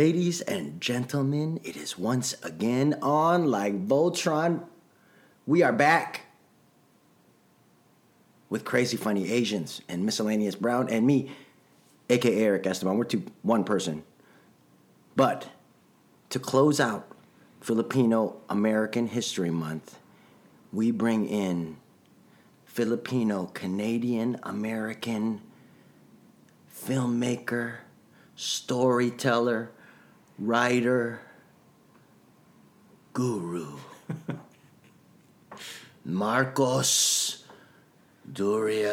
Ladies and gentlemen, it is once again on like Voltron. We are back with Crazy Funny Asianz and Miscellaneous Brown and me, aka Eric Esteban. We're two, one person. But to close out Filipino American History Month, we bring in Filipino Canadian American filmmaker, storyteller, writer, guru, Marcos Durian.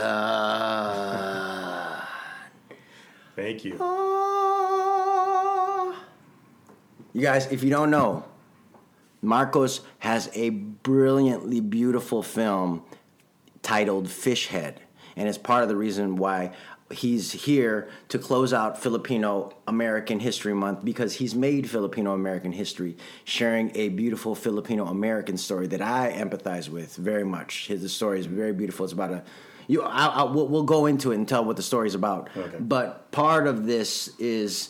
Thank you. Ah. You guys, if you don't know, Marcos has a brilliantly beautiful film titled Fishhead. And it's part of the reason why he's here to close out Filipino American History Month because he's made Filipino American history, sharing a beautiful Filipino American story that I empathize with very much. His story is very beautiful. It's about a you. I, I, we'll, we'll go into it and tell what the story is about. Okay. But part of this is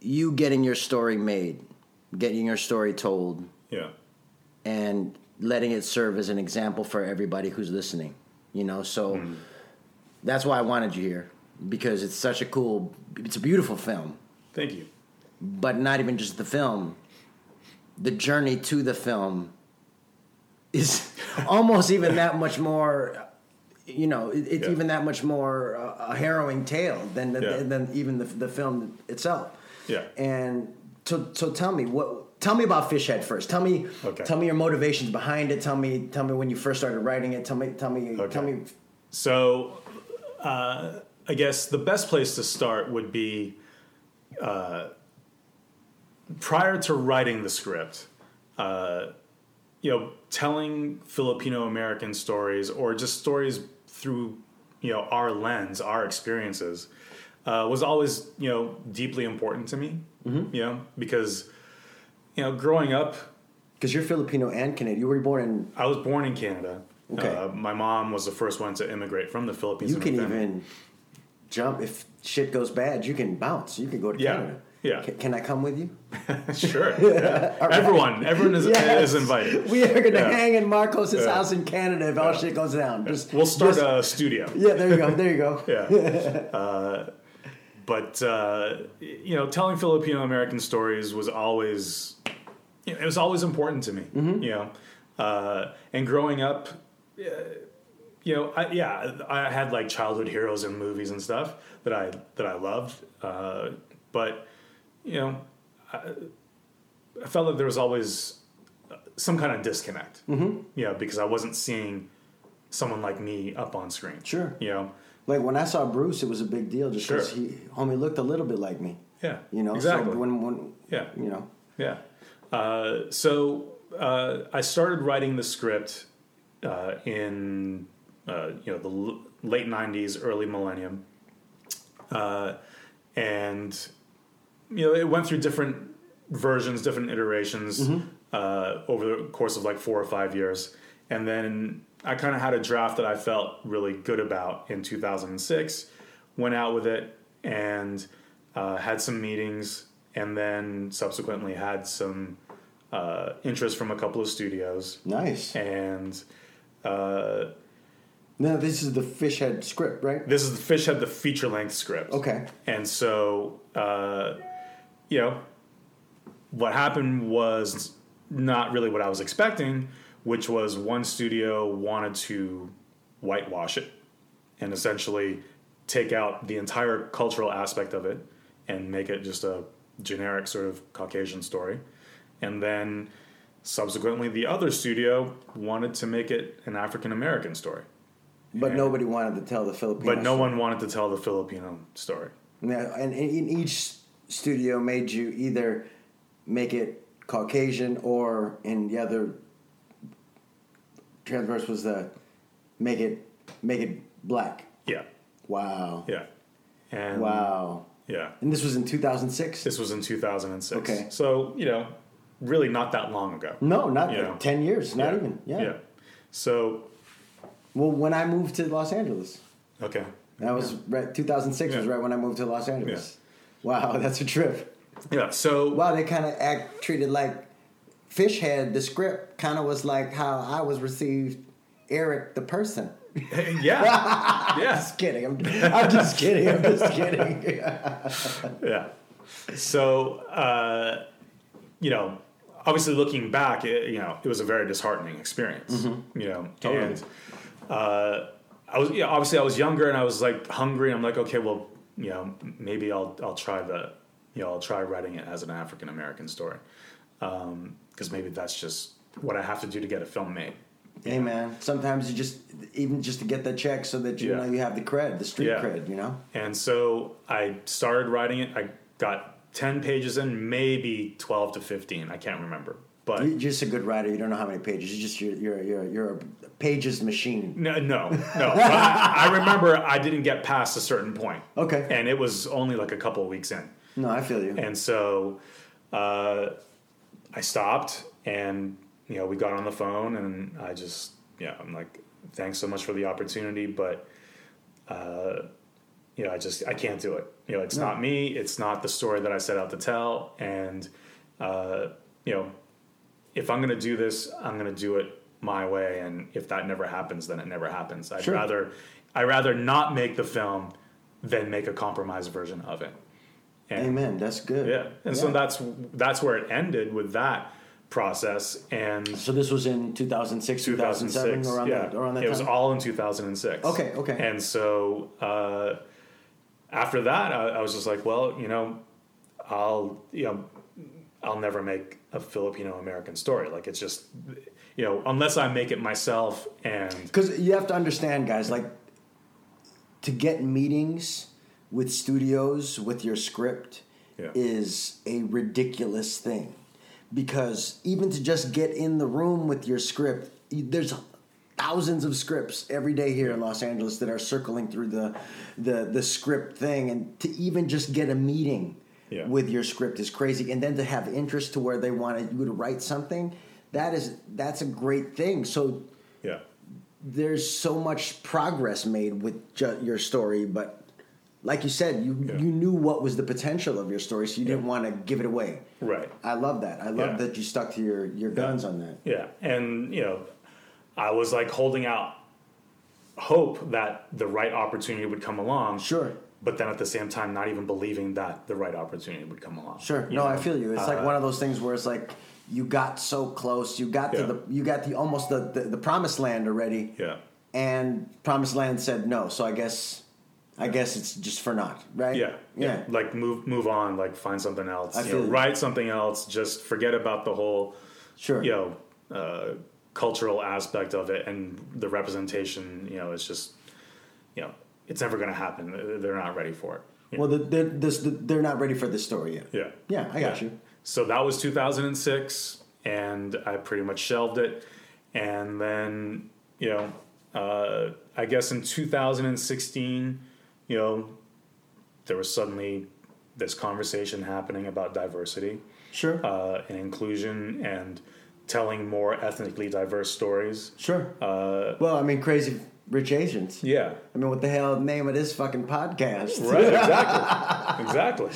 you getting your story made, getting your story told, Yeah. and letting it serve as an example for everybody who's listening. You know, so mm-hmm. That's why I wanted you here because it's such a cool, it's a beautiful film, Thank you. but not even just the film. The journey to the film is almost even that much more. You know, it's Yeah. even that much more uh, a harrowing tale than the, Yeah. than even the, the film itself. Yeah. And so, so tell me what. Tell me about Fishhead first. Tell me. Okay. Tell me your motivations behind it. Tell me. Tell me when you first started writing it. Tell me. Tell me. Okay. Tell me. So, uh, I guess the best place to start would be uh, prior to writing the script. Uh, you know, telling Filipino American stories or just stories through you know our lens, our experiences, uh, was always you know deeply important to me. Mm-hmm. You know, because you know growing up, Because you're Filipino and Canadian. You were born in. I was born in Canada. Okay. Uh, my mom was the first one to immigrate from the Philippines. You can even jump if shit goes bad. You can bounce. You can go to Yeah. Canada. Yeah. Ca- can I come with you? Sure. Yeah. Everyone, everyone is, Yes. is invited. We are gonna Yeah. hang in Marcos' Yeah. house in Canada if all shit goes down. Just We'll start just- a studio. Yeah, there you go. There you go. Yeah. Uh, but uh, you know, telling Filipino American stories was always, you know, it was always important to me. Mm-hmm. You know, uh, and growing up, you know, I, yeah, I had like childhood heroes in movies and stuff that I that I loved. Uh, but you know, I, I felt that there was always some kind of disconnect. Mm-hmm. You know, because I wasn't seeing someone like me up on screen. Sure. You know. Like when I saw Bruce, it was a big deal just because Sure. he, homie, looked a little bit like me. Yeah. You know, exactly. So when, when, yeah. you know, Yeah. Uh, so uh, I started writing the script uh, in uh, you know the l- late '90s, early millennium, uh, and you know it went through different versions, different iterations uh, over the course of like four or five years, and then I kind of had a draft that I felt really good about in 2006. Went out with it and uh, had some meetings, and then subsequently had some uh, interest from a couple of studios, nice. and uh, Now this is the fish head script, right? this is the Fish head, the feature length script. Okay. And so, uh, you know, what happened was not really what I was expecting, which was one studio wanted to whitewash it and essentially take out the entire cultural aspect of it and make it just a generic sort of Caucasian story. And then subsequently, the other studio wanted to make it an African American story. But nobody wanted to tell the Filipino. But no story. one wanted to tell the Filipino story. Yeah, and in each studio made you either make it Caucasian or in the other transverse was the make it make it black. Yeah. Wow. Yeah. And Wow. Yeah. And this was in 2006? This was in 2006. Okay. So, you know, really not that long ago. No, not Yeah. 10 years, not Yeah. even. Yeah. Yeah. So, Well, when I moved to Los Angeles. okay. That was right 2006 was right when I moved to Los Angeles. Wow, that's a trip. Yeah. So Wow, they kind of act treated like Fish Head. The script kind of was like how I was received. Eric, the person. yeah, yeah, Just kidding. I'm, I'm just kidding. I'm just kidding. yeah. So uh, you know, obviously looking back, it, you know, it was a very disheartening experience. You know, Totally. and uh, I was yeah, obviously I was younger and I was like hungry. I'm like, okay, well, you know, maybe I'll I'll try the you know I'll try writing it as an African American story because maybe that's just what I have to do to get a film made. hey man, sometimes you just even just to get that check so that you Yeah. know you have the cred, the street Yeah. cred. You know. And so I started writing it. I got 10 pages in, maybe 12 to 15. I can't remember. But You're just a good writer. You don't know how many pages. You just you're you're you're, you're a pages machine. no, no, no. I, I remember I didn't get past a certain point. Okay. And it was only like a couple of weeks in. No, I feel you. And so uh, I stopped and, you know, we got on the phone and I just, yeah, I'm like, thanks so much for the opportunity, but, uh, you know, I just, I can't do it. You know, it's No. not me. It's not the story that I set out to tell. And, uh, you know, if I'm going to do this, I'm going to do it my way. And if that never happens, then it never happens. I'd Sure. rather, I'd rather not make the film than make a compromised version of it. And, Amen. That's good. yeah, and so that's that's where it ended with that process. And So this was in 2006, 2007, 2006, around yeah, that around that it time. was all in 2006. Okay, okay. And so uh, after that, I, I was just like, well, you know, I'll you know, I'll never make a Filipino American story. Like it's just, you know, unless I make it myself and Because you have to understand, guys, like to get meetings with studios with your script Yeah. is a ridiculous thing. Because even to just get in the room with your script, there's thousands of scripts every day here in Los Angeles that are circling through the the the script thing, and to even just get a meeting Yeah. with your script is crazy. And then to have interest to where they wanted you to write something, that is that's a great thing. So yeah, there's so much progress made with ju- your story, but like you said, you Yeah. you knew what was the potential of your story, so you didn't want to give it away. right. I love that. I love Yeah. that you stuck to your your guns on that. Yeah, and you know, I was like holding out hope that the right opportunity would come along. Sure, But then at the same time, not even believing that the right opportunity would come along. sure. You No, I feel you. It's like Uh, one of those things where it's like you got so close, you got to the you got the almost the, the the promised land already, Yeah, and promised land said no. So I guess I guess it's just for naught, right? yeah, yeah. Like move move on. Like find something else. I feel know, write something else. Just forget about the whole Sure. you know uh, cultural aspect of it and the representation. You know, it's just you know it's never going to happen. They're not ready for it. you Well, the, they're, this, they're not ready for this story yet. Yeah. Yeah, I got you. So that was 2006, and I pretty much shelved it. And then, you know, uh, I guess in 2016, you know, there was suddenly this conversation happening about diversity Sure. uh, and inclusion and telling more ethnically diverse stories. sure. Uh, Well, I mean, crazy rich Asians. yeah. I mean, what the hell name of this fucking podcast? Right, exactly. exactly.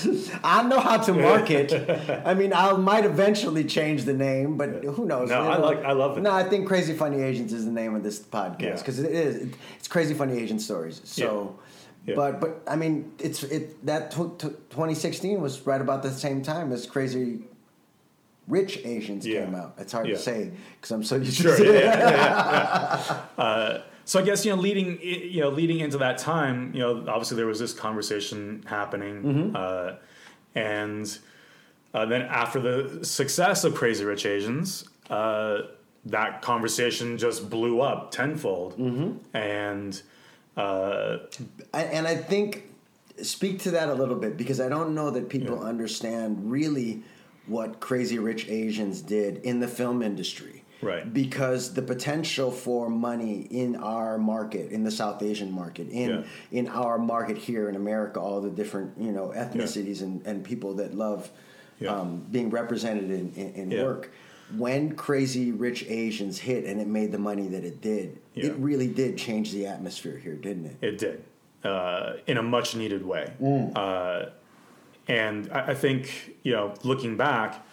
I know how to market. I mean, I might eventually change the name, but who knows? No, I like- I love it. No, I think Crazy Funny Asianz is the name of this podcast Yeah. because it is. It's Crazy Funny Asian stories. So, Yeah. but but I mean, it's it that tw- tw- 2016 was right about the same time as Crazy Rich Asians Yeah. came out. It's hard Yeah. to say because I'm so used Sure. to Yeah, yeah. Uh, so I guess you know, leading you know, leading into that time, you know, obviously there was this conversation happening, Mm-hmm. uh, and uh, then after the success of Crazy Rich Asians, uh, that conversation just blew up tenfold, Mm-hmm. and uh, I, and I think speak to that a little bit because I don't know that people understand really what Crazy Rich Asians did in the film industry. Right. Because the potential for money in our market, in the South Asian market, in Yeah. in our market here in America, all the different you know ethnicities and, and people that love Yeah. um, being represented in, in, in Yeah. work. When Crazy Rich Asians hit and it made the money that it did, Yeah. it really did change the atmosphere here, didn't it? It did uh, in a much needed way. Mm. Uh, and I, I think you know, looking back,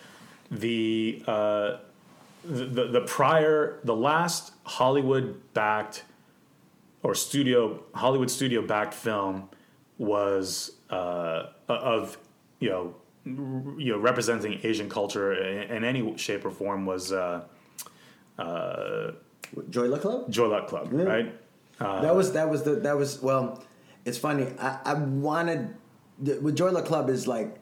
the, uh, the the the prior, the last Hollywood backed or studio Hollywood studio backed film was uh, of you know you know representing Asian culture in, in any shape or form was uh, uh, Joy Luck Club. Joy Luck Club, Yeah. right? that was that was the that was well. It's funny. I, I wanted the, with Joy Luck Club is like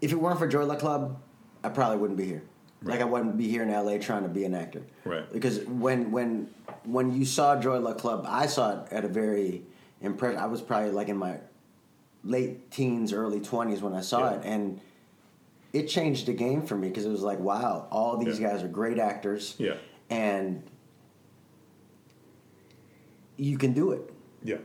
if it weren't for Joy Luck Club, I probably wouldn't be here. Like I wouldn't be here in LA trying to be an actor. Right. Because when when when you saw Joy Luck Club, I saw it at a very impressed. I was probably like in my late teens, early twenties when I saw Yeah. it, and it changed the game for me because it was like, wow, all these Yeah. guys are great actors. Yeah. And you can do it. Yeah,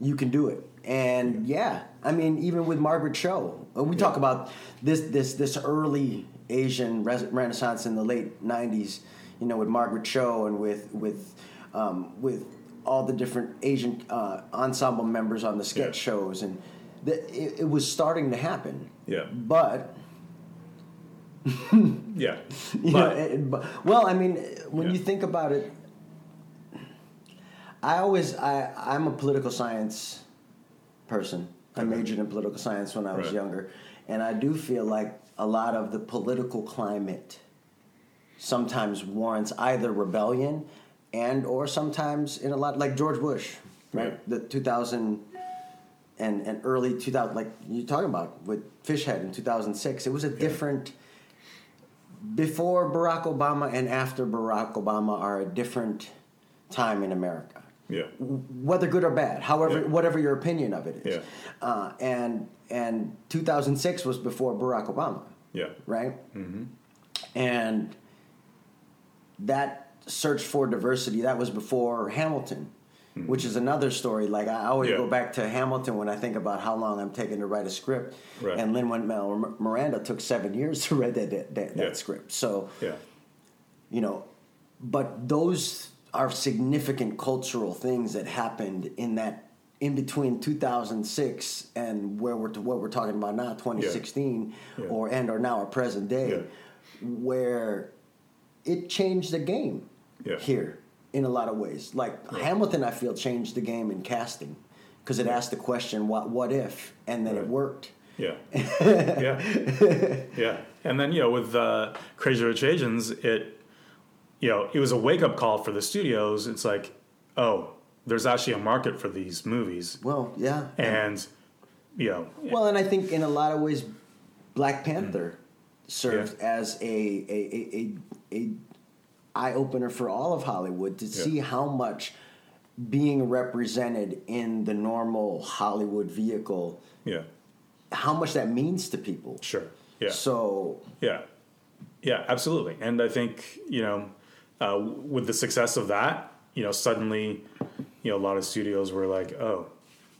You can do it. And yeah, I mean, even with Margaret Cho, we talk about this this this early Asian Renaissance in the late '90s. You know, with Margaret Cho and with with um, with all the different Asian uh, ensemble members on the sketch Yeah. shows, and the, it, it was starting to happen. Yeah. But yeah, You know, but it- but- well, I mean, when Yeah. you think about it, I always I I'm a political science person. I majored in political science when I was Right. younger, and I do feel like a lot of the political climate sometimes warrants either rebellion and or sometimes in a lot like George Bush, right? Right. The 2000 and and early 2000 like you're talking about with Fishhead in 2006. It was a different before Barack Obama and after Barack Obama are a different time in America. Yeah, Whether good or bad, however, Yeah. whatever your opinion of it is. Yeah. Uh, and and 2006 was before Barack Obama, yeah, right? Mm-hmm. And that search for diversity that was before Hamilton, which is another story. Like I always Mm-hmm. Yeah. go back to Hamilton when I think about how long I'm taking to write a script. Right. And Lin Manuel Miranda took seven years to write that that, that, that script. So yeah, you know, but those are significant cultural things that happened in that in between 2006 and where we're what we're talking about now 2016 Yeah. or and or now our present day Yeah. where it changed the game Yeah. here in a lot of ways. Like Hamilton I feel changed the game in casting because it asked the question what what if? And then it worked. Yeah, yeah, yeah. And then you know, with uh, Crazy Rich Asians, it you know, it was a wake up call for the studios. It's like, oh, there's actually a market for these movies, well yeah. And you know, Well, and I think in a lot of ways, Black Panther mm-hmm. served as a a a, a, a eye opener for all of Hollywood to see how much being represented in the normal Hollywood vehicle, yeah, how much that means to people. sure, yeah. So Yeah, yeah, absolutely. And I think you know, uh, with the success of that, you know, suddenly, you know, a lot of studios were like, "Oh,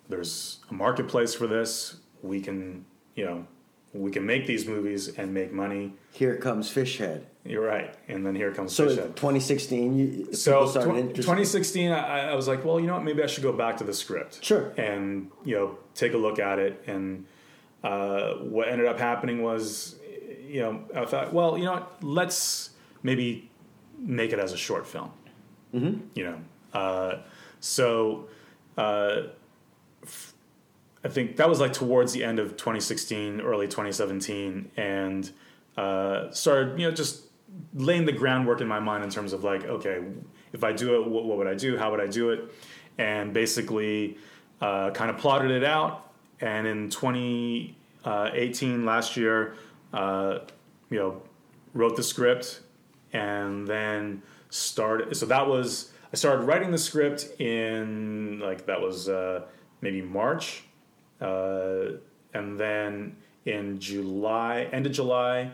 there's a marketplace for this. We can, you know, we can make these movies and make money." here comes Fishhead. You're right. And then here comes So Fishhead. 2016, you, So tw- 2016, I, I was like, well, you know what? Maybe I should go back to the script. Sure. And you know, take a look at it. And uh, what ended up happening was, you know, I thought, well, you know what? Let's maybe make it as a short film. Mm-hmm. You know, uh, so uh, f- I think that was like towards the end of 2016, early 2017, and uh, started, you know, just laying the groundwork in my mind in terms of like, okay, if I do it, what, what would I do? How would I do it? And basically, uh, kind of plotted it out. And in 2018, last year, uh, you know, wrote the script and then started. So that was I started writing the script in like that was uh, maybe March, uh, and then in July, end of July,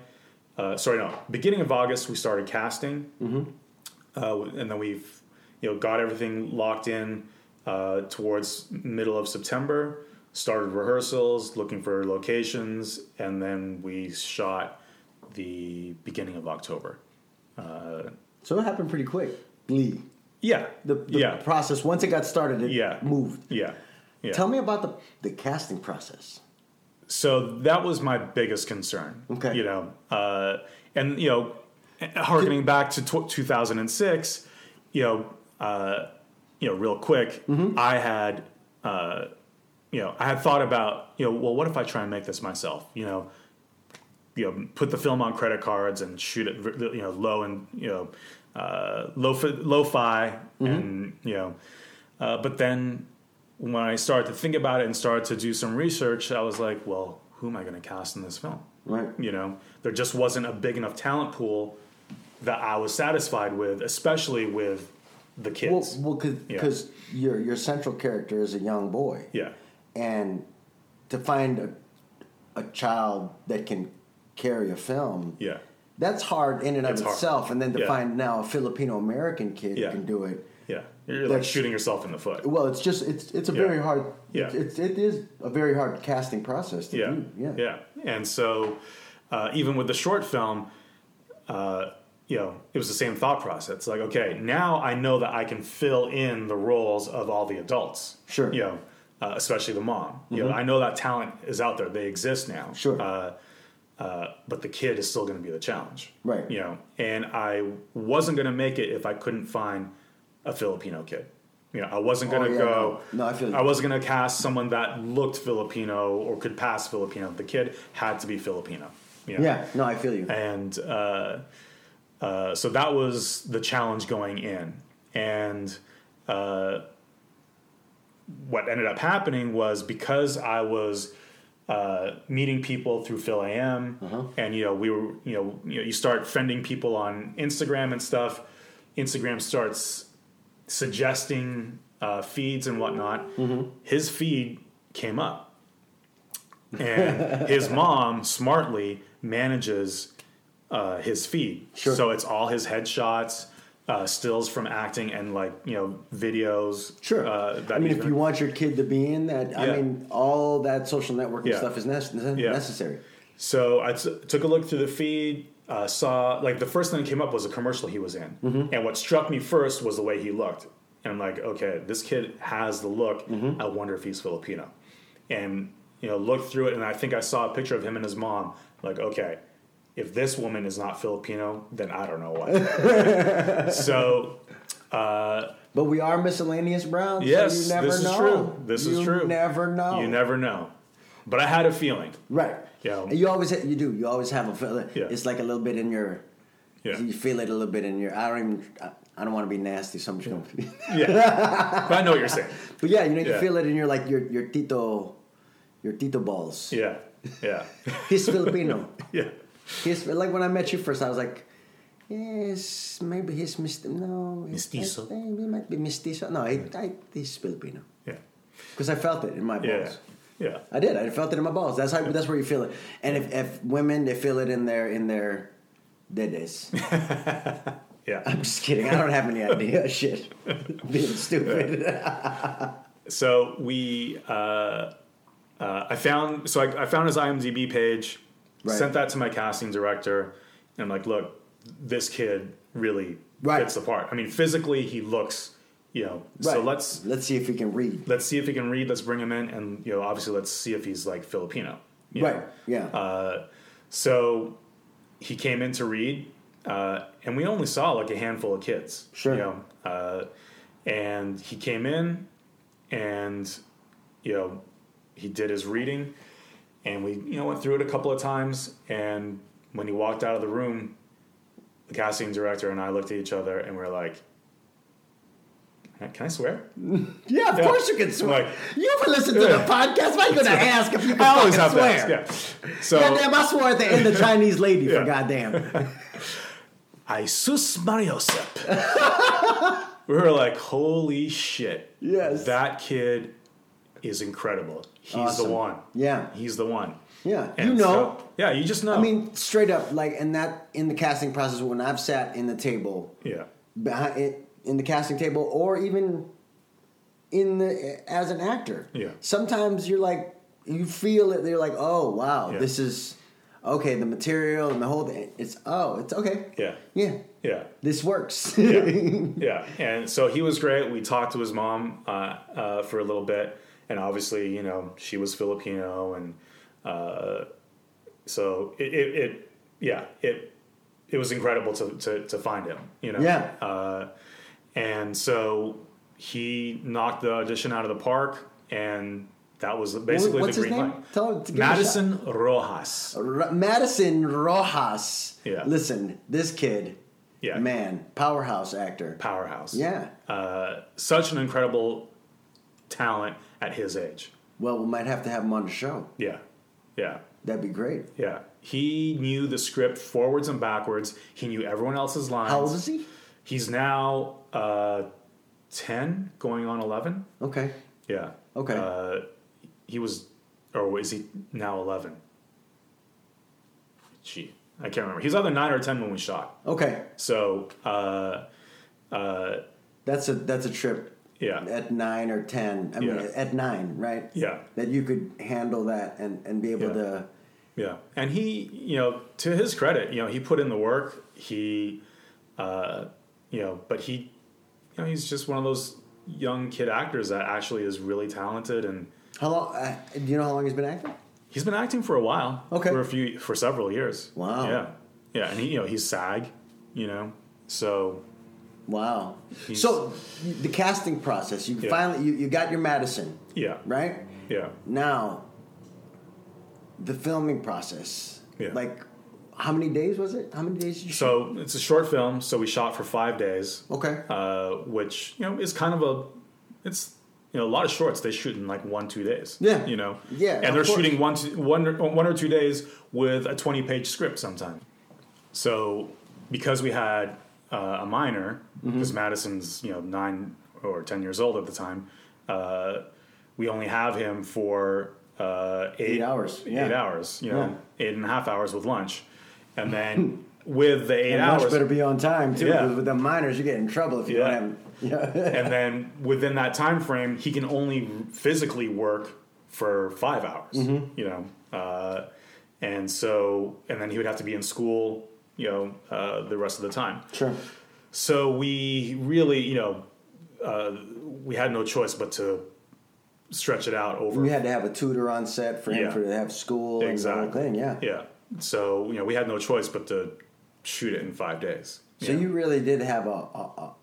uh, sorry, no, beginning of August, we started casting, uh, and then we've you know got everything locked in uh, towards middle of September. Started rehearsals, looking for locations, and then we shot the beginning of October. So it happened pretty quick. Lee. Yeah, The, the yeah, process once it got started, it Yeah. moved. yeah, Yeah. Tell me about the the casting process. So that was my biggest concern. Okay. You know, uh, and you know, harkening back to tw 2006, you know, uh, you know, real quick, Mm-hmm. I had, uh, you know, I had thought about, you know, well, what if I try and make this myself? You know, you know, put the film on credit cards and shoot it, you know, low and you know, uh, low lo-fi, Mm-hmm. and you know, uh, but then when I started to think about it and started to do some research, I was like, well, who am I going to cast in this film? Right. You know, there just wasn't a big enough talent pool that I was satisfied with, especially with the Well, kids. well, because your your central character is a young boy, yeah, and to find a a child that can carry a film, yeah, that's hard in and of It's hard. itself. And then to Yeah. find now a Filipino American kid Yeah. who can do it. yeah. You're like shooting yourself in the foot. Well, it's just it's it's a Yeah. very hard. Yeah. It's it is a very hard casting process to Yeah, do. Yeah. yeah. And so, uh, even with the short film, uh, you know, it was the same thought process. It's like, okay, now I know that I can fill in the roles of all the adults. Sure. Mm-hmm. You know, uh, especially the mom. You know, I know that talent is out there; they exist now. Sure. Uh, uh, but the kid is still going to be the challenge. Right. You know, and I wasn't going to make it if I couldn't find a Filipino kid. You know, I wasn't going Oh, to yeah, go. no. No, I feel you. I wasn't going to cast someone that looked Filipino or could pass Filipino. The kid had to be Filipino. You know? Yeah. No, I feel you. And uh, uh, so that was the challenge going in. And uh, what ended up happening was because I was uh, meeting people through FilAm, Uh-huh. and you know we were you know, you know you start friending people on Instagram and stuff. Instagram starts suggesting uh, feeds and whatnot. Mm-hmm. His feed came up, and his mom smartly manages uh, his feed. Sure. So it's all his headshots, uh, stills from acting, and like you know videos. Sure. Uh, that I mean, if you want your kid to be in that, I mean, all that social networking Yeah. stuff is nece- Yeah. necessary. So I t- took a look through the feed. Uh, saw like the first thing that came up was a commercial he was in, Mm-hmm. and what struck me first was the way he looked. And I'm like, okay, this kid has the look. Mm-hmm. I wonder if he's Filipino. And you know, looked through it, and I think I saw a picture of him and his mom. Like, okay, if this woman is not Filipino, then I don't know what. so uh, But we are miscellaneous Browns. yes, so you never this is know. true. This you is true. Never know. You never know. But I had a feeling. Right. Yeah. And you always you do. You always have a feeling. Yeah. It's like a little bit in your. Yeah. You feel it a little bit in your. I don't even. I, I don't want to be nasty, so I'm just gonna. Yeah. but I know what you're saying. but yeah, you know, you Yeah. feel it in your like your your tito, your tito balls. Yeah. Yeah. He's Filipino. yeah. He's like when I met you first, I was like, yes, maybe he's mist. No, Mestizo. I- He might be mestizo. No, he, I, he's Filipino Yeah. because I felt it in my Yeah. balls. Yeah. I did. I felt it in my balls. That's how. That's where you feel it. And if, if women, they feel it in their in their dedes. Yeah. I'm just kidding. I don't have any idea. Shit, being stupid. So we, uh, uh, I found, so I, I found his IMDb page, Right. sent that to my casting director, and I'm like, look, this kid really Right. fits the part. I mean, physically, he looks, you know, so let's let's see if he can read. let's see if he can read. Let's bring him in, and you know, obviously, let's see if he's like Filipino. Right. know. Yeah. Uh, so he came in to read, uh, and we only saw like a handful of kids. Sure. You know, uh, and he came in, and you know, he did his reading, and we you know went through it a couple of times, and when he walked out of the room, the casting director and I looked at each other, and we are like. Can I swear? yeah, of yeah. course you can swear. Like- you ever listen to the Yeah. podcast? Why are you going to ask if you can I always have swear? to ask. Yeah. So Goddamn, I swore at the end of Chinese lady for Yeah. goddamn. Isus Mariosep. we were like, holy shit. Yes. That kid is incredible. He's Awesome. the one. Yeah. He's the one. Yeah, And you know. so- yeah, you just know. I mean, straight up, like, and that in the casting process, when I've sat in the table, yeah. behind in the casting table, or even in the as an actor, Yeah. Sometimes you're like, you feel it. They're like, oh wow, Yeah. this is okay. The material and the whole thing. It's oh, it's okay. Yeah. Yeah, Yeah. this works. Yeah. yeah. And so he was great. We talked to his mom uh, uh, for a little bit. And obviously, you know, she was Filipino, and uh, so it, it, it, yeah, it, it was incredible to, to, to find him, you know. Yeah. Uh, and so he knocked the audition out of the park, and that was basically What's the his green name? light. Tell, give him a shot. Madison Rojas. R- Madison Rojas. Yeah. Listen, this kid, Yeah. man, powerhouse actor. Powerhouse. Yeah. Uh, such an incredible talent at his age. Well, we might have to have him on the show. Yeah. Yeah. That'd be great. Yeah. He knew the script forwards and backwards. He knew everyone else's lines. How old is he? He's now uh, 10, going on 11. Okay. Yeah. Okay. Uh, he was, or is he now 11? Gee, I can't remember. He's either 9 or 10 when we shot. Okay. So, uh, uh, That's a that's a trip yeah. at nine or ten. I mean, Yeah. at nine, right? Yeah. That you could handle that and and be able Yeah. to. Yeah, and he, you know, to his credit, you know, he put in the work. He, uh, you know, but he, you know, he's just one of those young kid actors that actually is really talented, and How long? Uh, do you know how long he's been acting? he's been acting for a while. Okay. for a few, for several years. Wow. Yeah, yeah, and he, you know, he's SAG, you know, so Wow. He's- so the casting process. You Yeah. finally you, you got your Madison, yeah, right? yeah. Now, the filming process. Yeah. Like, how many days was it? How many days did you shoot? So it's a short film, so we shot for five days. Okay. uh, which you know is kind of a it's you know a lot of shorts they shoot in like one two days Yeah. you know Yeah, and they're course. shooting one two, one or, or two days with a 20 page script sometimes so because we had uh, a minor Mm-hmm. because madison's you know nine or 10 years old at the time uh, we only have him for uh, eight, Eight hours, eight hours you know Yeah. eight and a half hours with lunch and then with the eight and hours lunch better be on time too. Yeah. With the minors, you get in trouble if you Yeah. don't have. Yeah. and then within that time frame, he can only physically work for five hours. Mm-hmm. You know, uh, and so and then he would have to be in school. You know, uh, the rest of the time. sure. So we really, you know, uh, we had no choice but to stretch it out over. We had to have a tutor on set for him Yeah. for to have school and the Exactly. whole thing. Yeah. yeah. So you know, we had no choice but to shoot it in five days. So you really did have a- a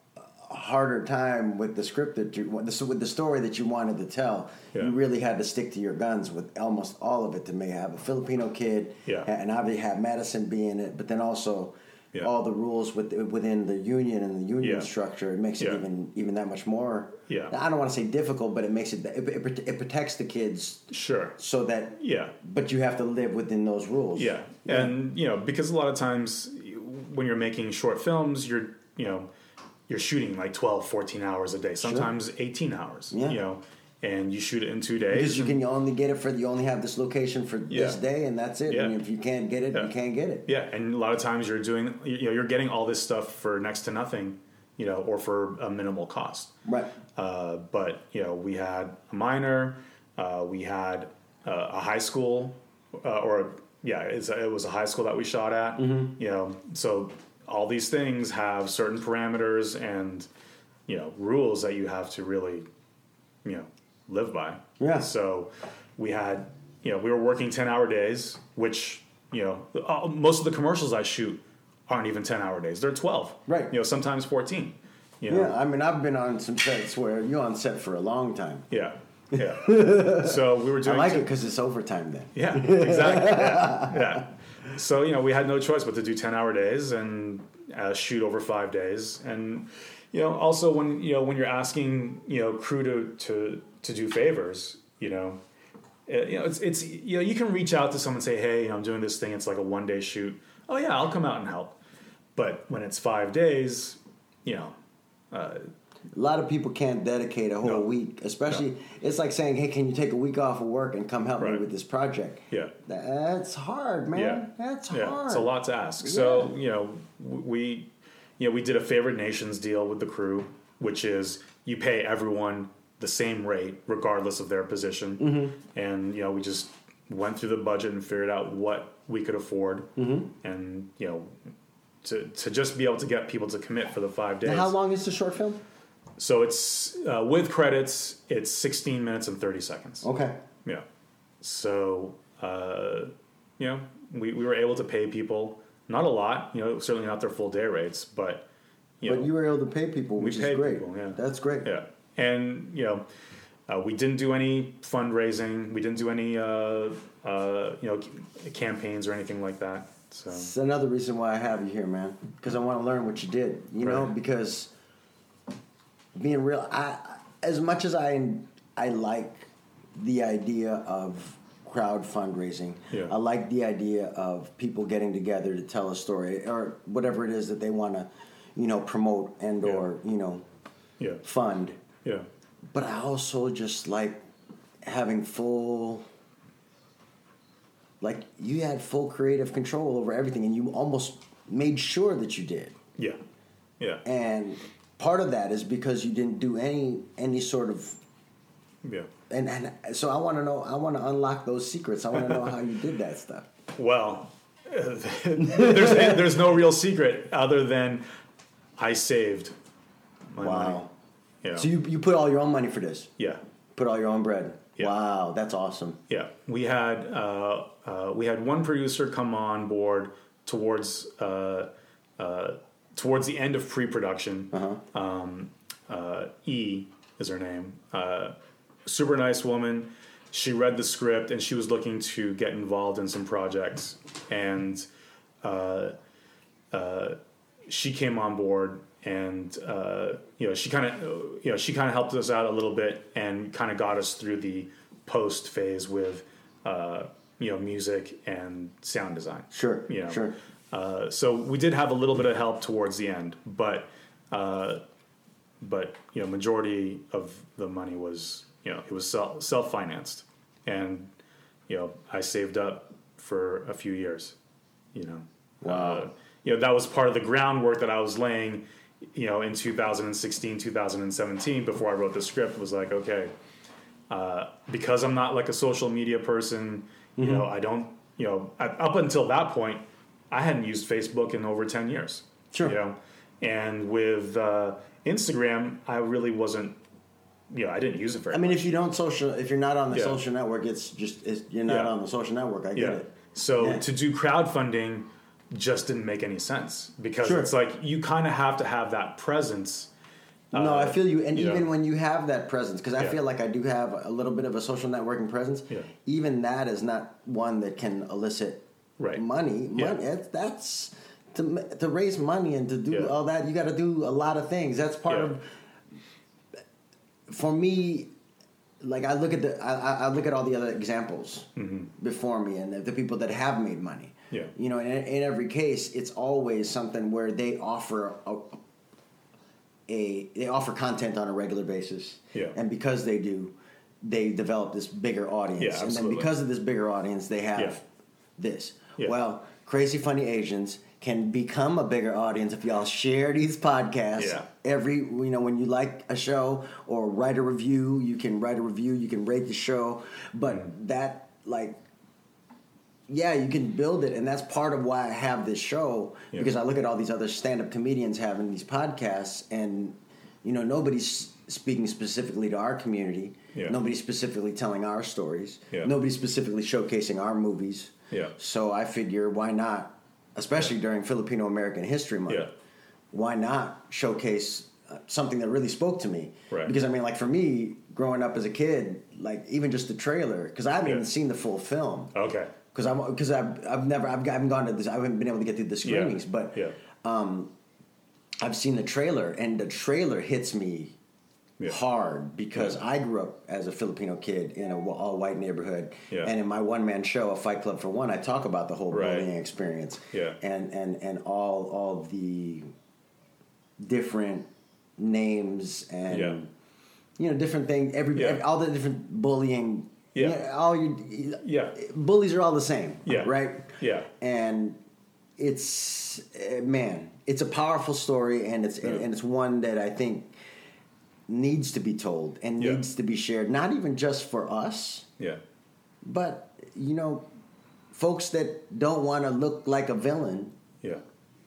harder time with the script that you with the, story that you wanted to tell. Yeah. You really had to stick to your guns with almost all of it to make have a Filipino kid, Yeah. and obviously have Madison be in it, but then also Yeah. all the rules with, within the union and the union structure. It makes it even even that much more. Yeah. I don't want to say difficult, but it makes it it, it, it protects the kids sure. so that. Yeah. But you have to live within those rules. Yeah. And you know, because a lot of times when you're making short films, you're you know, you're shooting like 12, 14 hours a day, sometimes 18 hours, Yeah. you know, and you shoot it in 2 days. Because you can only get it for you only have this location for this day and that's it. Yeah. And if you can't get it, Yeah. you can't get it. yeah, and a lot of times you're doing you know, you're getting all this stuff for next to nothing, you know, or for a minimal cost. Right. Uh, but you know, we had a minor, uh, we had uh, a high school, uh, or yeah, it's a, it was a high school that we shot at. Mm-hmm. You know, so all these things have certain parameters and you know rules that you have to really you know live by. Yeah. So we had you know we were working ten hour days, which you know uh, most of the commercials I shoot aren't even ten hour days; they're twelve. Right. You know, sometimes fourteen. You know? Yeah, I mean, I've been on some sets where you're on set for a long time. Yeah, yeah. so we were doing. I like it because it's overtime then. Yeah, exactly. yeah, yeah. So you know, we had no choice but to do ten-hour days and uh, shoot over five days, and you know, also when you know when you're asking you know crew to to to do favors, you know. uh, You know, it's it's you know you can reach out to someone and say, hey, you know, I'm doing this thing. It's like a one day shoot. Oh yeah, I'll come out and help. But when it's five days, you know, A lot of people can't dedicate a whole No. week, especially. It's like saying, "Hey, can you take a week off of work and come help me with this project?" yeah, That's hard, man. Yeah. That's yeah, hard. it's a lot to ask. So you know, we, you know, we did a favorite nations deal with the crew, which is you pay everyone the same rate regardless of their position, Mm-hmm. and you know, we just went through the budget and figured out what we could afford, Mm-hmm. and you know, to to just be able to get people to commit for the five days. Now, how long is the short film? So it's uh, with credits, it's 16 minutes and 30 seconds. Okay. Yeah. So, uh, you know, we, we were able to pay people, not a lot, you know, certainly not their full day rates, but, you know But know, you were able to pay people, which is paid great. people, yeah. That's great. yeah. And, you know, uh, we didn't do any fundraising. We didn't do any, uh, uh, you know, c- campaigns or anything like that. So, It's another reason why I have you here, man. Because I want to learn what you did. You know, because being real, I as much as I I like the idea of crowd fundraising. Yeah. I like the idea of people getting together to tell a story or whatever it is that they want to, you know, promote and Yeah. or you know yeah. fund. Yeah. But I also just like having full like you had full creative control over everything and you almost made sure that you did. Yeah. Yeah. And part of that is because you didn't do any any sort of Yeah. and, and so I want to know I want to unlock those secrets. I want to know how you did that stuff. Well, there's there's no real secret other than I saved my money. Wow. Yeah. So you you put all your own money for this. yeah. Put all your own bread. Yeah. Wow, that's awesome. Yeah. We had uh, uh, we had one producer come on board towards uh, uh, towards the end of pre-production. Uh-huh. Um, uh, E is her name. Uh, super nice woman. She read the script and she was looking to get involved in some projects. And uh, uh, she came on board and uh, you know she kind of you know she kind of helped us out a little bit and kind of got us through the post phase with uh, you know music and sound design. Sure. You know, Sure. Uh, so we did have a little bit of help towards the end, but uh, but you know, majority of the money was you know it was self financed, and you know I saved up for a few years, you know. Wow. Uh, you know that was part of the groundwork that I was laying, you know, in 2016, 2017 before I wrote the script was like, okay, uh, because I'm not like a social media person, you Mm-hmm. know, I don't, you know, at, up until that point, I hadn't used Facebook in over 10 years. Sure. You know, and with uh, Instagram, I really wasn't, you know, I didn't use it very I mean, if you don't social, if you're not on the Yeah. social network, it's just it's, you're not Yeah. on the social network. I get Yeah. it. So to do crowdfunding just didn't make any sense because Sure. it's like you kind of have to have that presence. no, I feel you, and yeah. even when you have that presence, because I Yeah. feel like I do have a little bit of a social networking presence. Yeah. Even that is not one that can elicit Right. money. Yeah. Money. That's to to raise money and to do Yeah. all that. You got to do a lot of things. That's part of. For me, like I look at the I, I- look at all the other examples before me and the, the people that have made money. Mm-hmm. Yeah. You know, in, in every case, it's always something where they offer a, a they offer content on a regular basis. Yeah. And because they do, they develop this bigger audience. Yeah, and then because of this bigger audience, they have Yeah. this. Yeah. Well, Crazy Funny Asianz can become a bigger audience if y'all share these podcasts. Yeah. Every you know, when you like a show or write a review, you can write a review, you can rate the show. But Mm. that like yeah, you can build it, and that's part of why I have this show Yeah. because I look at all these other stand-up comedians having these podcasts, and you know nobody's speaking specifically to our community. Yeah. Nobody's specifically telling our stories. Nobody's specifically showcasing our movies. Yeah. So I figure, why not, especially during Filipino American History Month, Yeah. why not showcase uh, something that really spoke to me? Right. Because I mean, like for me, growing up as a kid, like even just the trailer, because I haven't Yeah. even seen the full film Okay. because I'm because I've, I've never I've, I haven't gone to this I haven't been able to get through the Yeah. screenings but yeah. I've seen the trailer and the trailer hits me Yeah. hard because Yeah. I grew up as a Filipino kid in a all white neighborhood Yeah. and in my one man show a Fight Club for One I talk about the whole Right. bullying experience Yeah. and and and all all the different names and you know different things every, every all the different bullying Yeah. all you Yeah. bullies are all the same Yeah. right Yeah. and it's eh, man, it's a powerful story, and it's Yeah. and it's one that I think needs to be told and Yeah. needs to be shared. Not even just for us, Yeah. but you know, folks that don't want to look like a villain Yeah.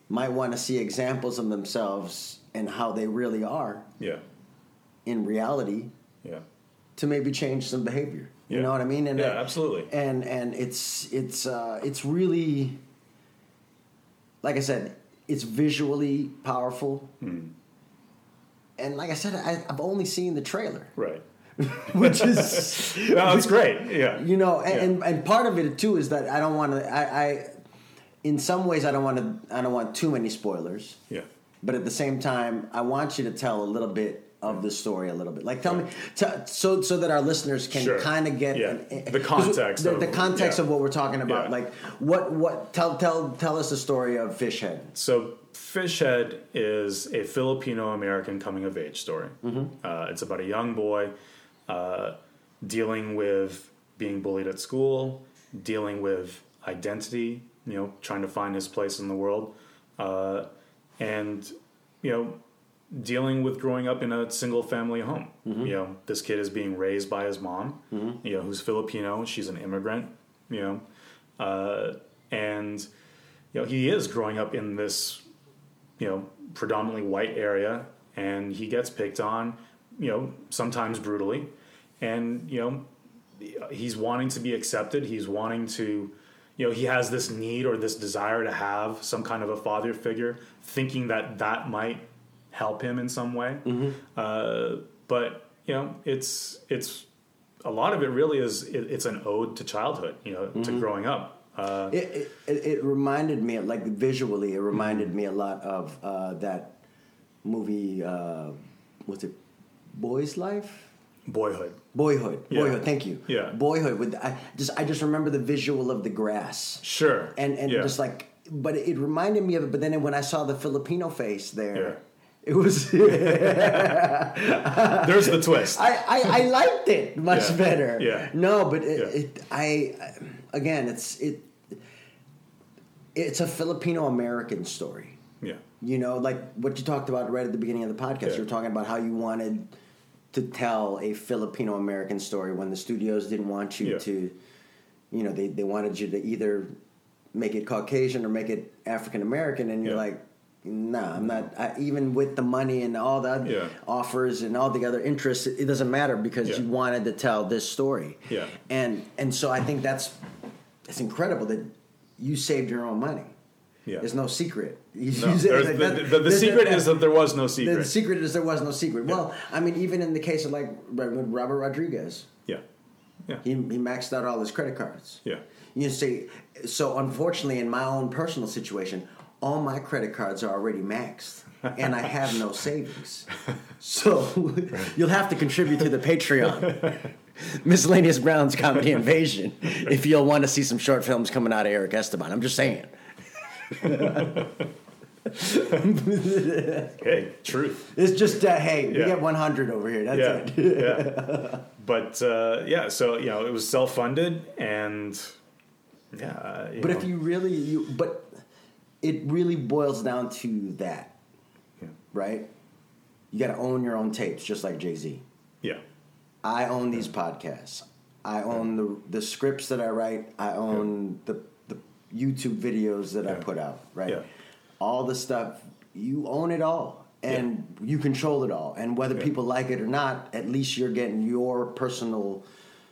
might want to see examples of themselves and how they really are. Yeah. in reality Yeah. to maybe change some behavior. You know what I mean? And Yeah, absolutely. And and it's it's uh, it's really like I said, it's visually powerful. Hmm. And like I said, I, I've only seen the trailer, Right. which is No, it's great. Yeah. you know, and, Yeah. and and part of it too is that I don't want to. I, I in some ways I don't want to. I don't want too many spoilers. Yeah. But at the same time, I want you to tell a little bit of the story a little bit. Like tell me, t- so so that our listeners can Sure. kind of get Yeah. an- The eh, 'cause context the, of- the context yeah. of what we're talking about. Yeah. Like what what tell tell tell us the story of Fishhead. So, Fishhead is a Filipino American coming of age story. Uh, it's about a young boy uh, dealing with being bullied at school, dealing with identity, you know, trying to find his place in the world, uh, and, you know, dealing with growing up in a single family home. You know, this kid is being raised by his mom, you know, who's Filipino. She's an immigrant, you know, uh, and you know he is growing up in this you know predominantly white area, and he gets picked on, you know, sometimes brutally, and you know he's wanting to be accepted. He's wanting to. You know, he has this need or this desire to have some kind of a father figure, thinking that that might help him in some way. Uh, but you know, it's it's a lot of it really is it, it's an ode to childhood. You know, to growing up. Uh, It, it, it reminded me like visually, it reminded Mm-hmm. me a lot of uh, that movie. Uh, was it Boy's Life? boyhood. Boyhood, Yeah. boyhood. Thank you. Yeah. boyhood. With I just, I just remember the visual of the grass. Sure. and and Yeah. just like but it reminded me of it but then when i saw the filipino face there Yeah. It was There's the twist. I, I i liked it much Yeah. better Yeah. no but it, Yeah. it i uh, again it's it it's a filipino american story yeah. you know like what you talked about right at the beginning of the podcast Yeah. you were talking about how you wanted to tell a filipino american story when the studios didn't want you to you know they, they wanted you to either make it caucasian or make it african american and you're like nah i'm not I, even with the money and all the Yeah. offers and all the other interests it, doesn't matter because Yeah. you wanted to tell this story Yeah. and and so i think that's it's incredible that you saved your own money Yeah. there's no secret You- No, you like the, that- the, the secret that- is that there was no secret. the secret is there was no secret. Well, I mean, even in the case of like Robert Rodriguez, yeah. Yeah. he, he maxed out all his credit cards. Yeah. You see, so unfortunately, in my own personal situation, all my credit cards are already maxed, and I have no savings. So you'll have to contribute to the Patreon. Miscellaneous Browns Comedy Invasion if you'll want to see some short films coming out of Eric Esteban. I'm just saying. Hey, truth. It's just, uh, hey, we Yeah. get 100 over here. That's Yeah. it. yeah. But uh, yeah, so you know, it was self funded and yeah. uh, But know, if you really, you, but it really boils down to that, Yeah. right? You got to own your own tapes, just like Jay Z. Yeah. I own these podcasts. I own the the scripts that I write. I own the the YouTube videos that I put out. Right. Yeah. All the stuff you own it all, and you control it all. And whether Yeah. people like it or not, at least you're getting your personal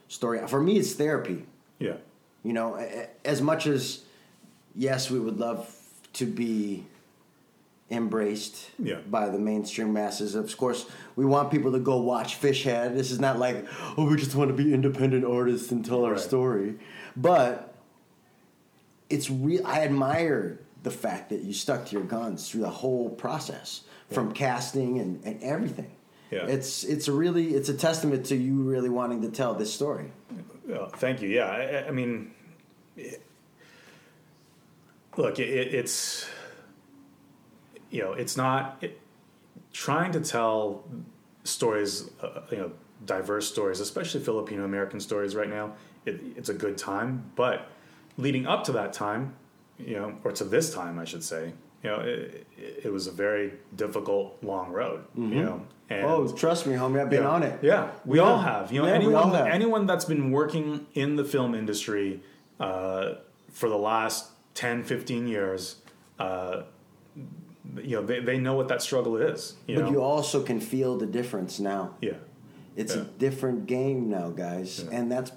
story. For me, it's therapy. Yeah. You know, as much as yes, we would love to be embraced Yeah. by the mainstream masses. Of course, we want people to go watch Fishhead. This is not like, oh, we just want to be independent artists and tell our Right. story. But it's real. I admire the fact that you stuck to your guns through the whole process, from casting and, and everything. Yeah. It's it's a really it's a testament to you really wanting to tell this story. Thank you. Yeah, I, I- mean, look, it, it, it's you know, it's not it, trying to tell stories, uh, you know, diverse stories, especially Filipino American stories. Right now, it, it's a good time, but leading up to that time, you know, or to this time, I should say, you know, it, it, was a very difficult, long road. You know, and oh, trust me, homie, I've been yeah. on it. Yeah, we Yeah. all have. You know, Yeah, anyone anyone that's been working in the film industry uh, for the last 10, 15 years, uh, you know they, they know what that struggle is. You but know? you also can feel the difference now. yeah, It's a different game now, guys, Yeah. and that's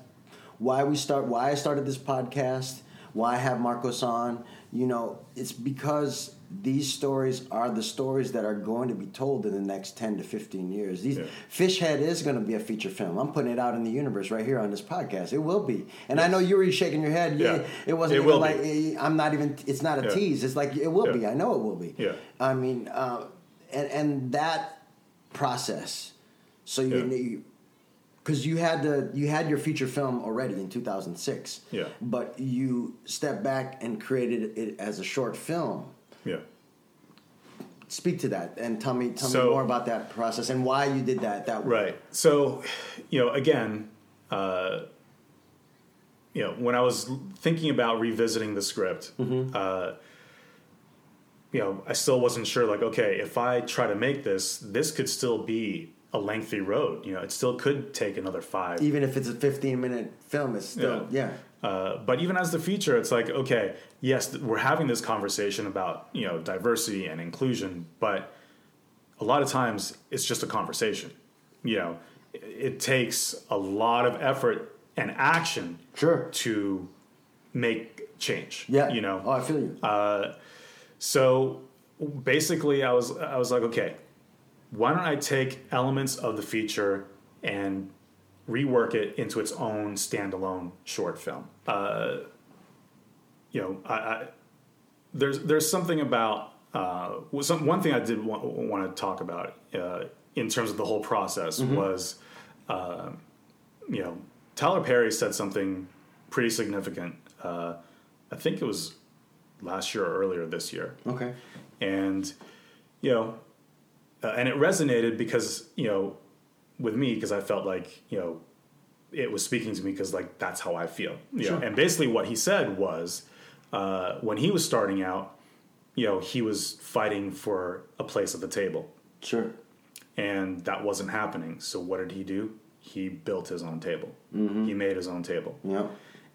why we start. Why I started this podcast. Why I have Marcos on. You know, it's because these stories are the stories that are going to be told in the next ten to fifteen years. These Yeah. Fishhead is going to be a feature film. I'm putting it out in the universe right here on this podcast. It will be, and I know you were shaking your head. Yeah, Yeah. it wasn't It even like be. eh, I'm not even. It's not a Yeah. tease. It's like it will be. I know it will be. Yeah. I mean, uh, and and that process. So you, you because you had the you had your feature film already in 2006 Yeah. but you stepped back and created it as a short film yeah. speak to that and tell me tell me more about that process and why you did that that way Right. So, you know, again, uh, you know, when I was thinking about revisiting the script, uh, you know, I still wasn't sure. Like, okay, if I try to make this, this could still be a lengthy road. You know, it still could take another five. even if it's a 15 minute film it's still yeah, Uh, but even as the feature, it's like, okay, yes, we're having this conversation about you know diversity and inclusion, but a lot of times it's just a conversation. You know, it, takes a lot of effort and action sure to make change. yeah you know, oh i feel you uh, so basically, I was I was like, okay, why don't I take elements of the feature and rework it into its own standalone short film? Uh, you know, I, I, there's there's something about uh, some one thing I did want, want to talk about uh, in terms of the whole process was, uh, you know, Tyler Perry said something pretty significant. Uh, I think it was last year or earlier this year, okay and you know, uh, and it resonated because you know, with me because I felt like you know, it was speaking to me because like that's how I feel. You know, and basically what he said was uh, when he was starting out, you know, he was fighting for a place at the table, sure and that wasn't happening. So what did he do? He built his own table. He made his own table yeah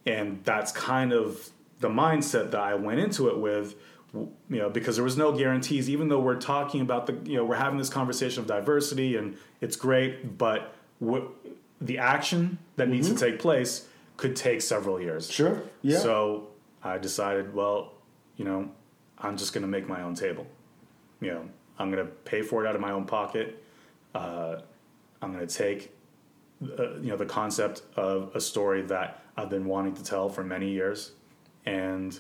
and that's kind of the mindset that I went into it with, you know, because there was no guarantees. Even though we're talking about the, you know, we're having this conversation of diversity and it's great, but what the action that needs to take place could take several years. sure yeah So I decided, well, you know, I'm just going to make my own table. You know, I'm going to pay for it out of my own pocket. Uh, I'm going to take, uh, you know, the concept of a story that I've been wanting to tell for many years, and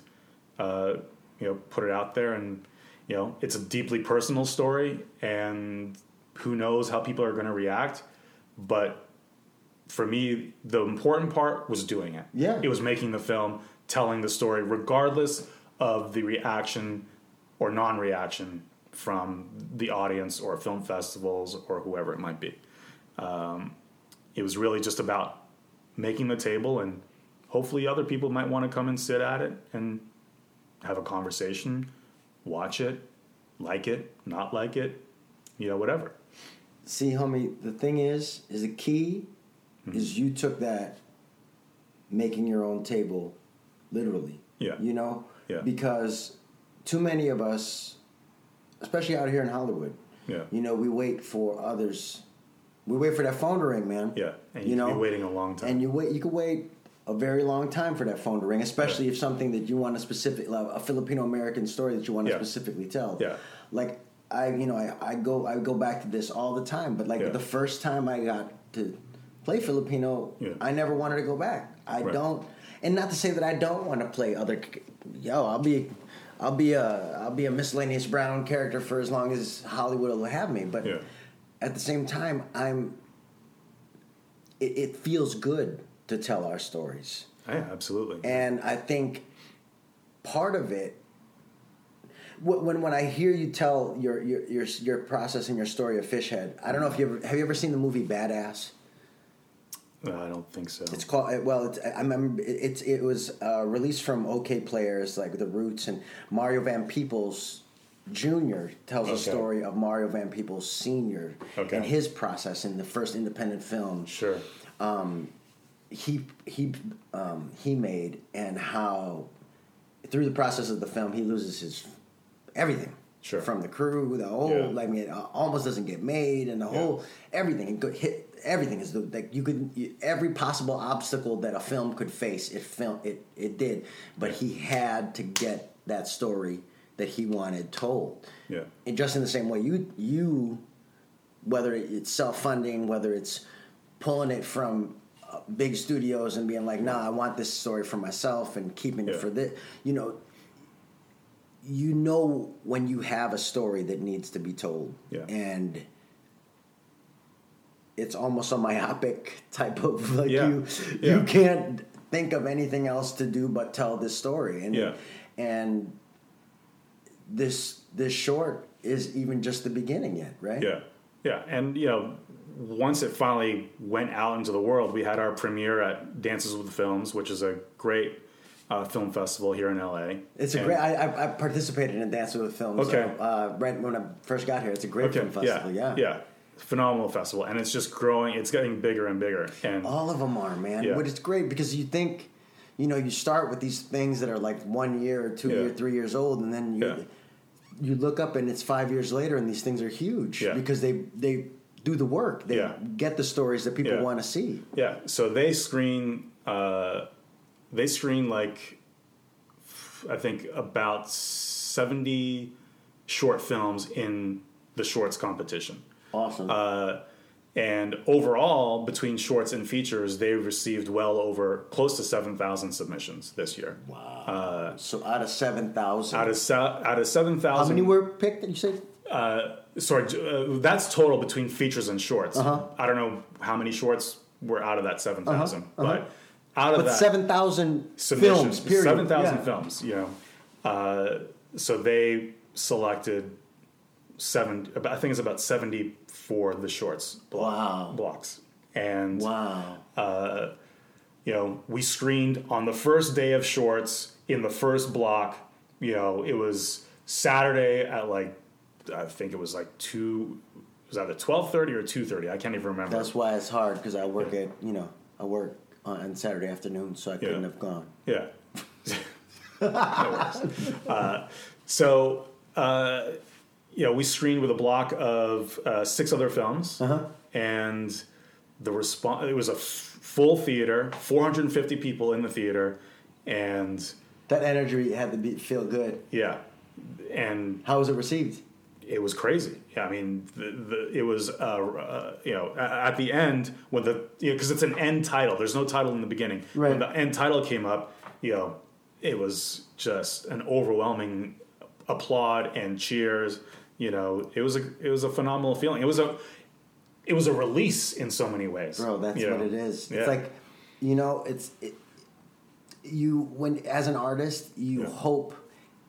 uh, you know, put it out there. And you know, it's a deeply personal story, and who knows how people are going to react, but. For me, the important part was doing it. Yeah. It was making the film, telling the story, regardless of the reaction or non reaction from the audience or film festivals or whoever it might be. Um, it was really just about making the table, and hopefully, other people might want to come and sit at it and have a conversation, watch it, like it, not like it, you know, whatever. See, homie, the thing is, is the key Mm-hmm. is you took that making your own table literally. Yeah. You know? Yeah. Because too many of us, especially out here in Hollywood, Yeah. you know, we wait for others. We wait for that phone to ring, man. Yeah. And You you, know, be waiting a long time. And you wait. You could wait a very long time for that phone to ring, especially if something that you want to specific, like a Filipino American story that you want to Yeah. specifically tell. Yeah. Like I, you know, I, I go I go back to this all the time. But like Yeah. the first time I got to play Filipino, Yeah. I never wanted to go back. I Right. don't, and not to say that I don't want to play other. Yo, I'll be. I'll be a I'll be a miscellaneous brown character for as long as Hollywood will have me. But Yeah. at the same time, I'm. It, it feels good to tell our stories, oh, yeah, absolutely. and I think part of it. When when I hear you tell your your your your process and your story of Fishhead, I don't know if you ever have you ever seen the movie Badass. No, I don't think so. It's called uh, well. It's, I remember it- it's it was uh, released from OK Players like the Roots and Mario Van Peebles Jr. tells a story of Mario Van Peebles Sr. Okay. and his process in the first independent film sure. Um, he he um, he made and how through the process of the film he loses his everything Sure. from the crew. The whole, Yeah. like, I mean, it almost doesn't get made, and the whole everything. It hit everything is the, like you could you, every possible obstacle that a film could face. It film it it did, but he had to get that story that he wanted told. Yeah. And just in the same way, you you whether it's self funding, whether it's pulling it from uh, big studios and being like, "Nah, I want this story for myself," and keeping it for this. You know, you know when you have a story that needs to be told, Yeah. and it's almost a myopic type of like Yeah. you Yeah. you can't think of anything else to do but tell this story and Yeah. and this this short is even just the beginning yet right Yeah, yeah, and you know, once it finally went out into the world, we had our premiere at Dances with Films, which is a great uh, film festival here in LA. It's a And- great. I, I, participated in Dancing with Films. Okay. Uh, right when I first got here, it's a great film festival. Yeah. yeah, phenomenal festival, and it's just growing. It's getting bigger and bigger, and All of them are, man. Yeah. But it's great because you think, you know, you start with these things that are like one year or two Yeah. year, three years old, and then you Yeah. you look up and it's five years later, and these things are huge because they they do the work. They Yeah. get the stories that people want to see. Yeah, so they screen. Uh, they screen like, I think about seventy short films in the shorts competition. Awesome. Uh, and overall, between shorts and features, they've received well over close to seven thousand submissions this year. wow. so out of seven thousand, uh, Out of se- out of seven how many were picked? Did you say? uh, sorry, uh, that's total between features and shorts. Uh-huh. I don't know how many shorts were out of that 7,000, uh-huh. but out of But that seven thousand submissions, films. Period. seven thousand Yeah. films. You know, uh, so they selected seven. I think it's about seventy for the shorts block, Wow. blocks, and Wow. uh, you know, we screened on the first day of shorts in the first block. You know, it was Saturday at like I think it was like two. It Was that at twelve thirty or two thirty? I can't even remember. That's why it's hard because I work at you know I work on Saturday afternoon, so I couldn't Yeah. have gone. Yeah. No uh, so, uh, you know, we screened with a block of uh, six other films, Uh-huh. and the response. It was a f- full theater, 450 people in the theater, and That energy had to be feel good. yeah, and How was it received? it was crazy. Yeah, I mean, the, the, it was, uh, uh, you know at the end when the, you know, because it's an end title. There's no title in the beginning. Right. When the end title came up, you know, it was just an overwhelming applaud and cheers. You know, it was a, it was a phenomenal feeling. It was a, it was a release in so many ways. Bro, that's you what know? it is. Yeah. It's like, you know, it's it, you when as an artist you Yeah. hope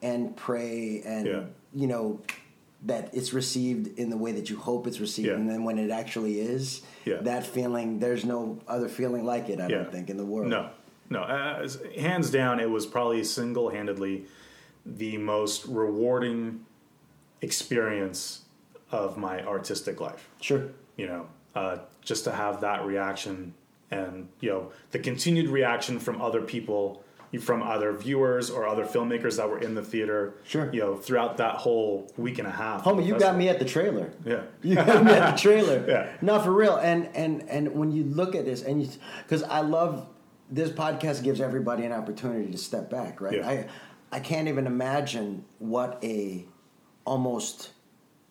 and pray and Yeah. you know that it's received in the way that you hope it's received, and then when it actually is, Yeah. that feeling there's no other feeling like it. I don't think in the world. No, no. Uh, hands down, it was probably single handedly the most rewarding experience of my artistic life. Sure. You know, uh, just to have that reaction and, you know, the continued reaction from other people, from other viewers or other filmmakers that were in the theater. Sure. You know, throughout that whole week and a half. Homie, you got me at the trailer. Yeah. You got me at the trailer. Yeah. No, for real. And and and when you look at this, and you, because I love this podcast gives everybody an opportunity to step back, right? Yeah. I I can't even imagine what a almost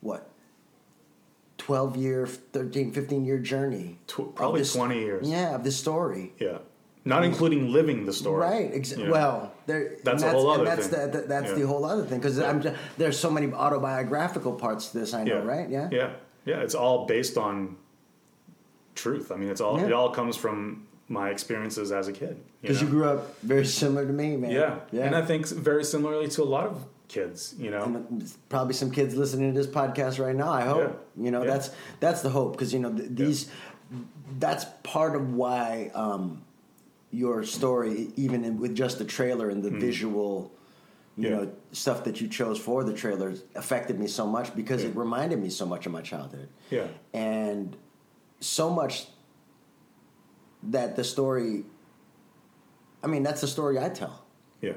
what 12 year 13 15 year journey Tw- probably this- 20 years. yeah of this story Yeah. Not including living the story. Right. Ex- Yeah. Well, there. That's and a whole other that's thing. The, the, that's Yeah. the whole other thing because I'm there's so many autobiographical parts to this. I know, right? Yeah. Yeah. Yeah. It's all based on truth. I mean, it's all Yeah. it all comes from my experiences as a kid. Because you, know? grew up very similar to me, man. yeah. Yeah. And I think very similarly to a lot of kids. You know. And probably some kids listening to this podcast right now. I hope Yeah. you know Yeah. that's that's the hope because you know th- these that's part of why um, your story, even in, with just the trailer and the visual, you. Yeah. know, stuff that you chose for the trailer, affected me so much because Yeah. it reminded me so much of my childhood. Yeah. and so much that the story. I mean, that's the story I tell Yeah.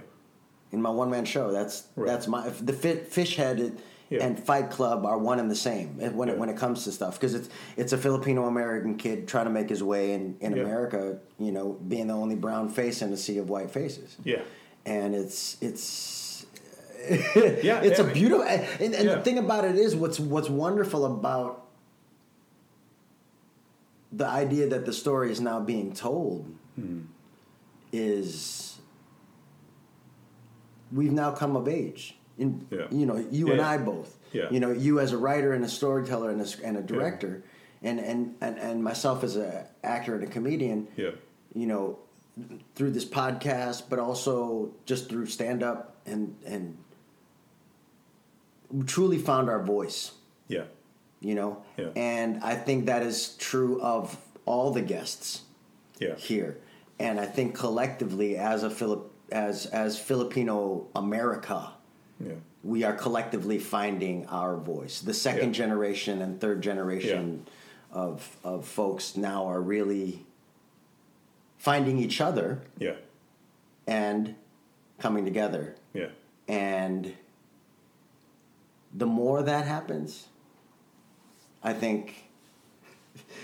In my one man show. That's Right. that's my the fi- fish head. Yeah. and Fight Club are one and the same when it when it comes to stuff because it's it's a Filipino American kid trying to make his way in in Yeah. America, you know, being the only brown face in a sea of white faces. Yeah. and it's it's Yeah, it's a beautiful and, and Yeah. the thing about it is what's what's wonderful about the idea that the story is now being told Hmm. is we've now come of age in Yeah. you know you Yeah, and. I both Yeah. you know you as a writer and a storyteller and a, and a director and, and and and myself as a actor and a comedian Yeah. you know, through this podcast, but also just through stand up and and we truly found our voice, Yeah. you know. Yeah. And I think that is true of all the guests Yeah. here. And I think collectively as a Philip as as Filipino America, Yeah. we are collectively finding our voice. The second Yeah. generation and third generation of of folks now are really finding each other Yeah. and coming together. Yeah. And the more that happens, I think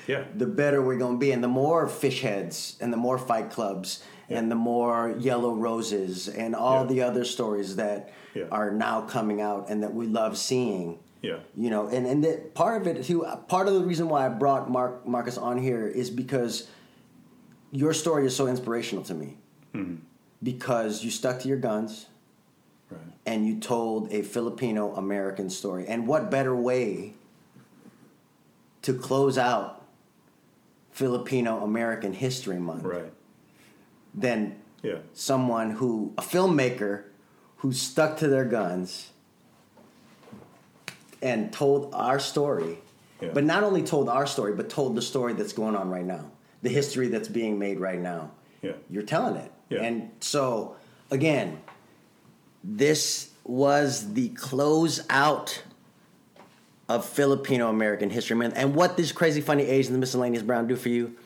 Yeah. the better we're going to be. And the more fish heads and the more fight clubs and the more yellow roses and all Yeah. the other stories that Yeah. are now coming out and that we love seeing. Yeah. You know, and, and that part of it too, part of the reason why I brought Mark Marcos on here is because your story is so inspirational to me. Mm-hmm. Because you stuck to your guns Right. and you told a Filipino American story. And what better way to close out Filipino American History Month Right. Than Yeah. someone who, a filmmaker who stuck to their guns and told our story, Yeah. but not only told our story, but told the story that's going on right now, the history that's being made right now. Yeah. You're telling it. Yeah. And so, again, this was the close out of Filipino American History Month. And what this crazy funny Asian the miscellaneous brown do for you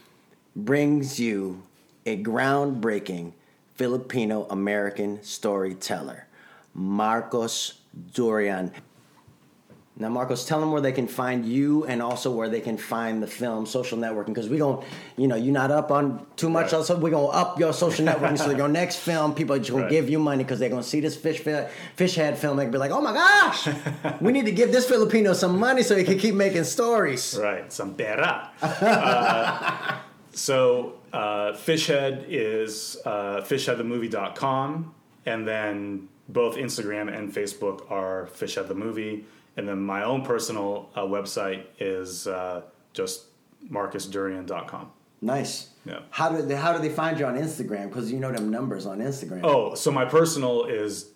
brings you a groundbreaking Filipino American storyteller, Marcos Durian. Now, Marcos, tell them where they can find you and also where they can find the film social networking because we don't, you know, you're not up on too much. Right. Also, we're gonna up your social networking so your next film, people are just gonna give you money because they're gonna see this fish fish head film and be like, oh my gosh, we need to give this Filipino some money so he can keep making stories. Right, some pera. uh, so uh, Fishhead is uh, fishheadthemovie.com, and then both Instagram and Facebook are Fishhead the Movie, and then my own personal uh, website is uh, just marcosdurian.com. Nice. Yeah. How do they how do they find you on Instagram? Because you know them numbers on Instagram. Oh, so my personal is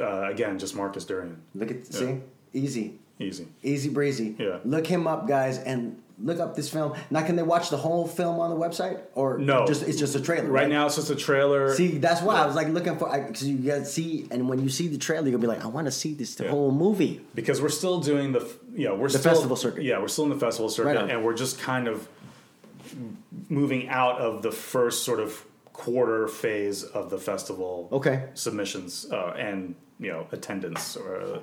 uh, again just Marcos Durian. Look at see easy. Easy. Easy breezy. Yeah. Look him up, guys, and look up this film. Now, can they watch the whole film on the website, or No. Just it's just a trailer. Right now, it's just a trailer. See, that's why I was like looking for because you guys see, and when you see the trailer, you'll be like, I want to see this the Yeah. whole movie. because we're still doing the yeah we're The still festival circuit. yeah we're still in the festival circuit Right and we're just kind of moving out of the first sort of quarter phase of the festival Okay. submissions uh, and you know attendance or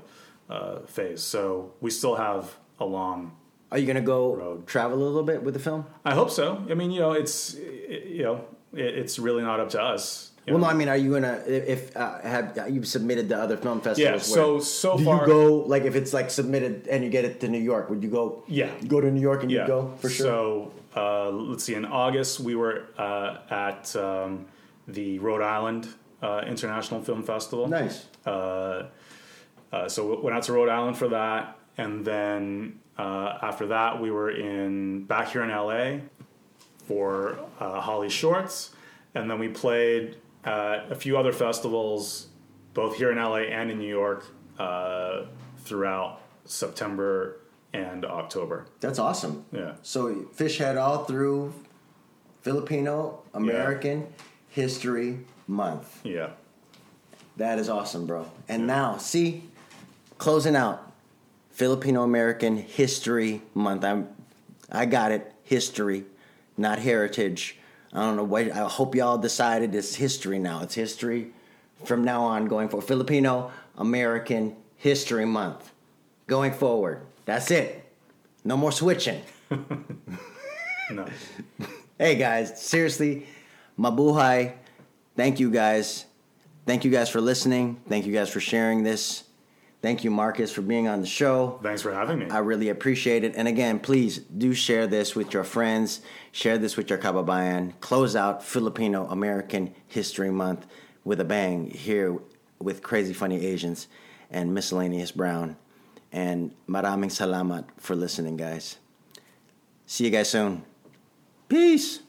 uh, phase so we still have a long Are you gonna go Road. travel a little bit with the film? I hope so I mean you know it's you know it, it's really not up to us you Well, know. no, I mean, are you gonna if uh, have you submitted to other film festivals? yeah where- so so do far you go like if it's like submitted and you get it to New York? Would you go? Yeah. you go to New York and yeah you go for sure. So uh, let's see. In August, we were uh, at um, the Rhode Island uh, International Film Festival. nice. Uh, uh, so we went out to Rhode Island for that, and then uh, after that, we were in back here in LA for uh, HollyShorts, and then we played at a few other festivals, both here in LA and in New York, uh, throughout September and October. That's awesome. Yeah. So fish head all through Filipino American History Month. Yeah. That is awesome, bro. And now, see, closing out Filipino American History Month. I'm, I got it. History, not heritage. I don't know what. I hope y'all decided it's history now. It's history from now on going for Filipino American History Month. going forward. That's it. No more switching. No. Hey guys, seriously, mabuhay. Thank you guys. Thank you guys for listening. Thank you guys for sharing this. Thank you, Marcos, for being on the show. Thanks for having me. I really appreciate it. And again, please do share this with your friends. Share this with your kababayan. Close out Filipino American History Month with a bang here with Crazy Funny Asianz and Miscellaneous Brown. And maraming salamat for listening, guys. See you guys soon. Peace.